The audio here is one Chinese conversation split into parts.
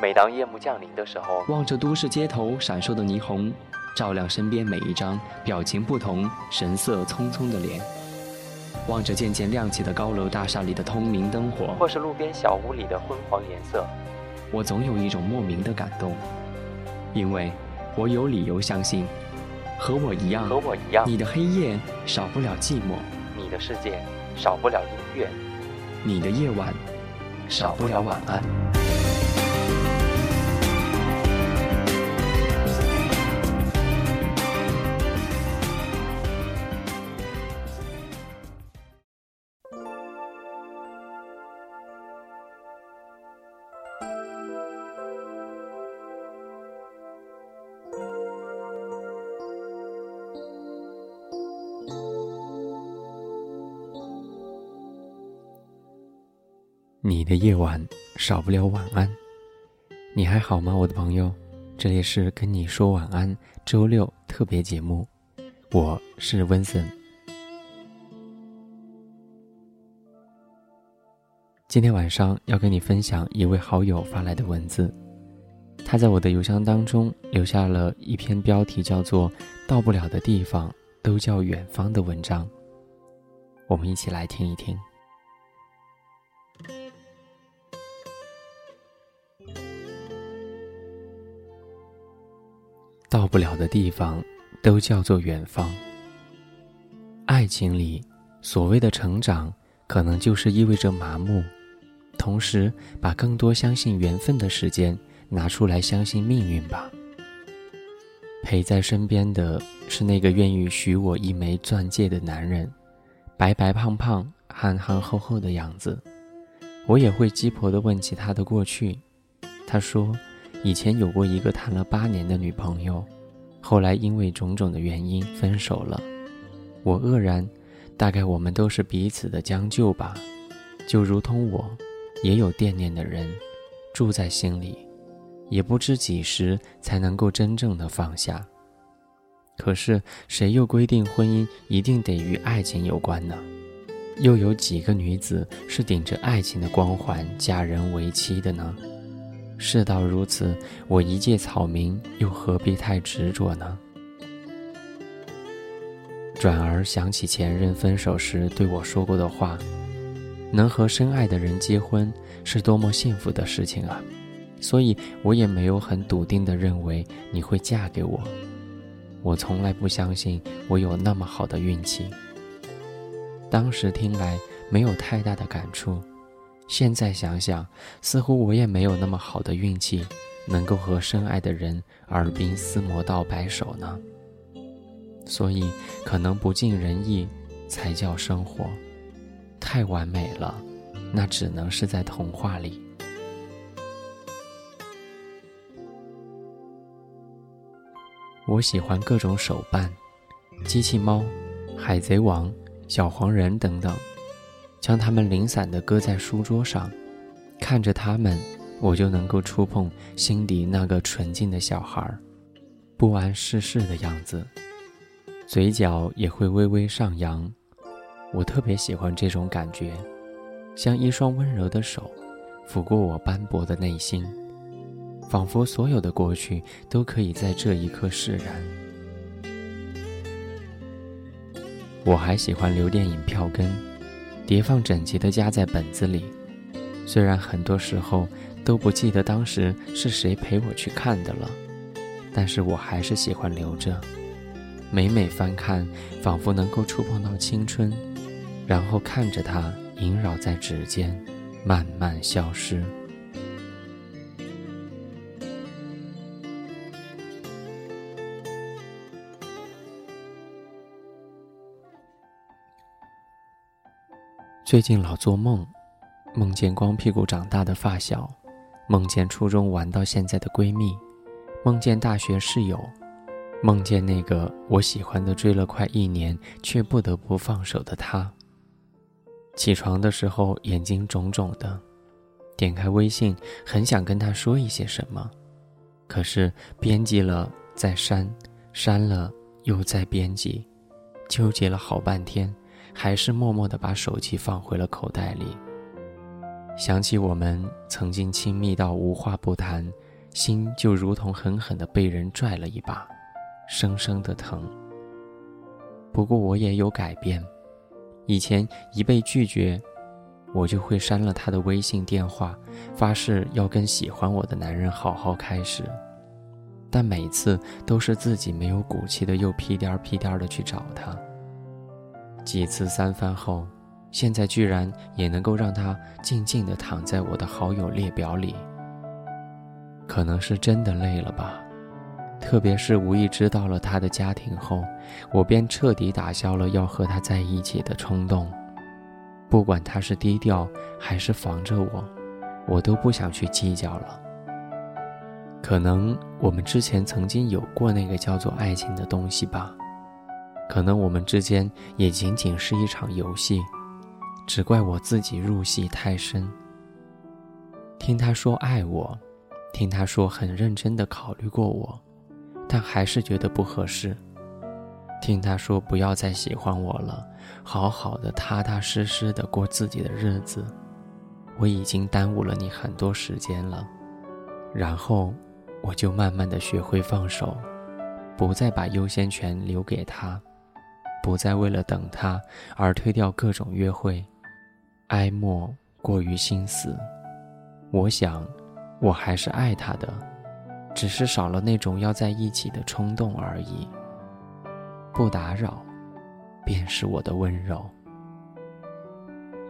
每当夜幕降临的时候，望着都市街头闪烁的霓虹，照亮身边每一张表情不同、神色匆匆的脸；望着渐渐亮起的高楼大厦里的通明灯火，或是路边小屋里的昏黄颜色，我总有一种莫名的感动，因为我有理由相信，和我一样，和我一样，你的黑夜少不了寂寞，你的世界少不了音乐，你的夜晚少不了晚安。你的夜晚少不了晚安，你还好吗，我的朋友？这里是跟你说晚安周六特别节目，我是温森。今天晚上要跟你分享一位好友发来的文字，他在我的邮箱当中留下了一篇标题叫做“到不了的地方都叫远方”的文章，我们一起来听一听。到不了的地方，都叫做远方。爱情里，所谓的成长，可能就是意味着麻木，同时把更多相信缘分的时间拿出来相信命运吧。陪在身边的是那个愿意许我一枚钻戒的男人，白白胖胖、憨憨厚厚的样子。我也会鸡婆的问起他的过去，他说。以前有过一个谈了八年的女朋友，后来因为种种的原因分手了。我愕然，大概我们都是彼此的将就吧。就如同我，也有惦念的人，住在心里，也不知几时才能够真正的放下。可是谁又规定婚姻一定得与爱情有关呢？又有几个女子是顶着爱情的光环嫁人为妻的呢？事到如此，我一介草民，又何必太执着呢？转而想起前任分手时对我说过的话：“能和深爱的人结婚，是多么幸福的事情啊！”所以，我也没有很笃定地认为你会嫁给我。我从来不相信我有那么好的运气。当时听来没有太大的感触。现在想想，似乎我也没有那么好的运气，能够和深爱的人耳鬓厮磨到白首呢。所以，可能不尽人意才叫生活，太完美了，那只能是在童话里。我喜欢各种手办，机器猫、海贼王、小黄人等等。将它们零散地搁在书桌上，看着它们，我就能够触碰心底那个纯净的小孩，不谙世事的样子，嘴角也会微微上扬。我特别喜欢这种感觉，像一双温柔的手，抚过我斑驳的内心，仿佛所有的过去都可以在这一刻释然。我还喜欢留电影票根。叠放整齐的夹在本子里，虽然很多时候都不记得当时是谁陪我去看的了，但是我还是喜欢留着。每每翻看，仿佛能够触碰到青春，然后看着它萦绕在指尖，慢慢消失。最近老做梦，梦见光屁股长大的发小，梦见初中玩到现在的闺蜜，梦见大学室友，梦见那个我喜欢的追了快一年却不得不放手的他。起床的时候眼睛肿肿的，点开微信，很想跟他说一些什么，可是编辑了再删，删了又再编辑，纠结了好半天。还是默默地把手机放回了口袋里。想起我们曾经亲密到无话不谈，心就如同狠狠地被人拽了一把，生生的疼。不过我也有改变，以前一被拒绝，我就会删了他的微信电话，发誓要跟喜欢我的男人好好开始。但每次都是自己没有骨气的，又屁颠儿屁颠儿的去找他。几次三番后，现在居然也能够让他静静的躺在我的好友列表里。可能是真的累了吧，特别是无意知道了他的家庭后，我便彻底打消了要和他在一起的冲动。不管他是低调还是防着我，我都不想去计较了。可能我们之前曾经有过那个叫做爱情的东西吧，可能我们之间也仅仅是一场游戏，只怪我自己入戏太深。听他说爱我，听他说很认真的考虑过我，但还是觉得不合适。听他说不要再喜欢我了，好好的踏踏实实的过自己的日子，我已经耽误了你很多时间了。然后。我就慢慢的学会放手，不再把优先权留给他，不再为了等他而推掉各种约会，哀莫过于心死。我想，我还是爱他的，只是少了那种要在一起的冲动而已。不打扰，便是我的温柔。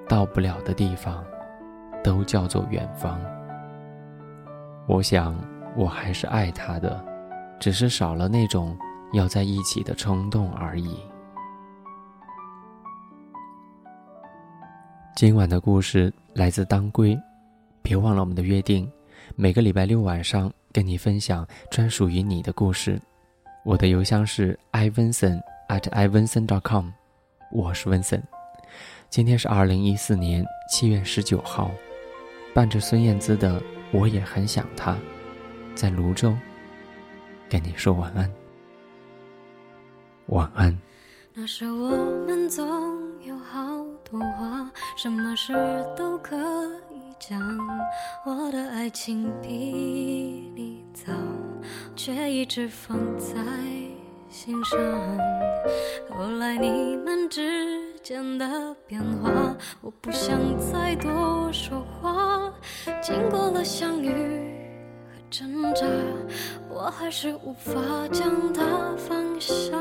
到不了的地方，都叫做远方。我想。我还是爱他的，只是少了那种要在一起的冲动而已。今晚的故事来自当归，别忘了我们的约定，每个礼拜六晚上跟你分享专属于你的故事。我的邮箱是 ivenson@ivenson.com，我是 Vincent。今天是二零一四年七月十九号，伴着孙燕姿的《我也很想他》。在泸州，跟你说晚安。晚安。那时我们总有好多话，什么事都可以讲。我的爱情比你早，却一直放在心上。后来你们之间的变化，我不想再多说话。经过了相遇和。挣扎，我还是无法将它放下。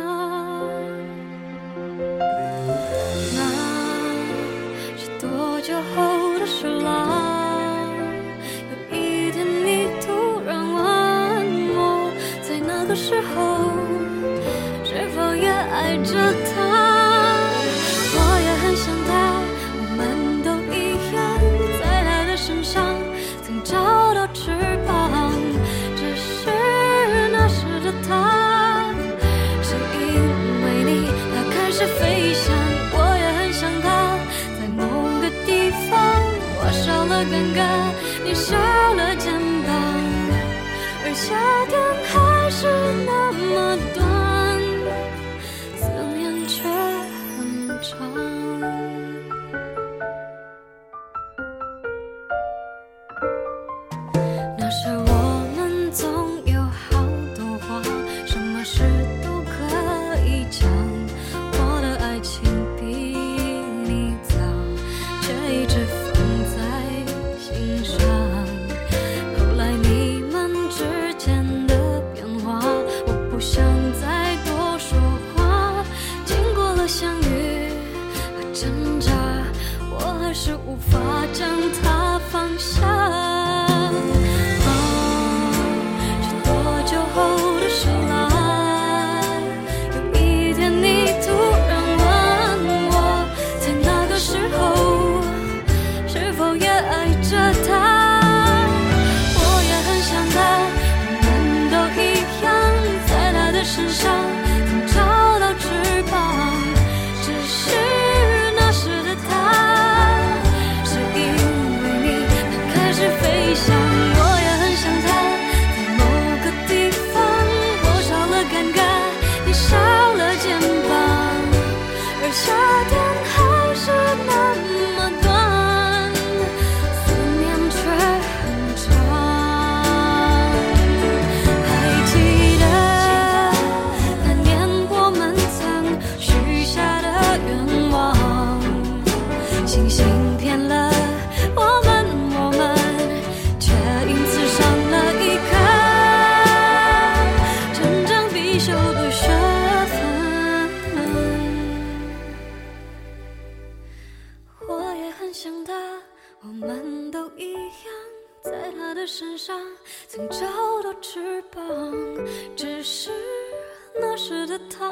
他，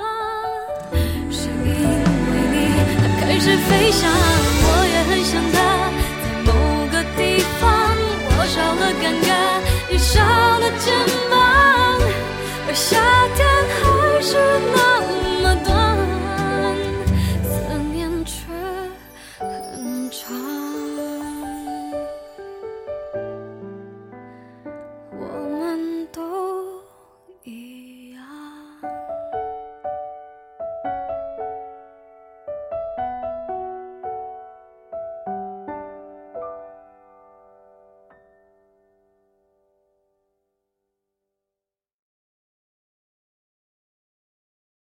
是因为你，他开始飞翔，我也很想他。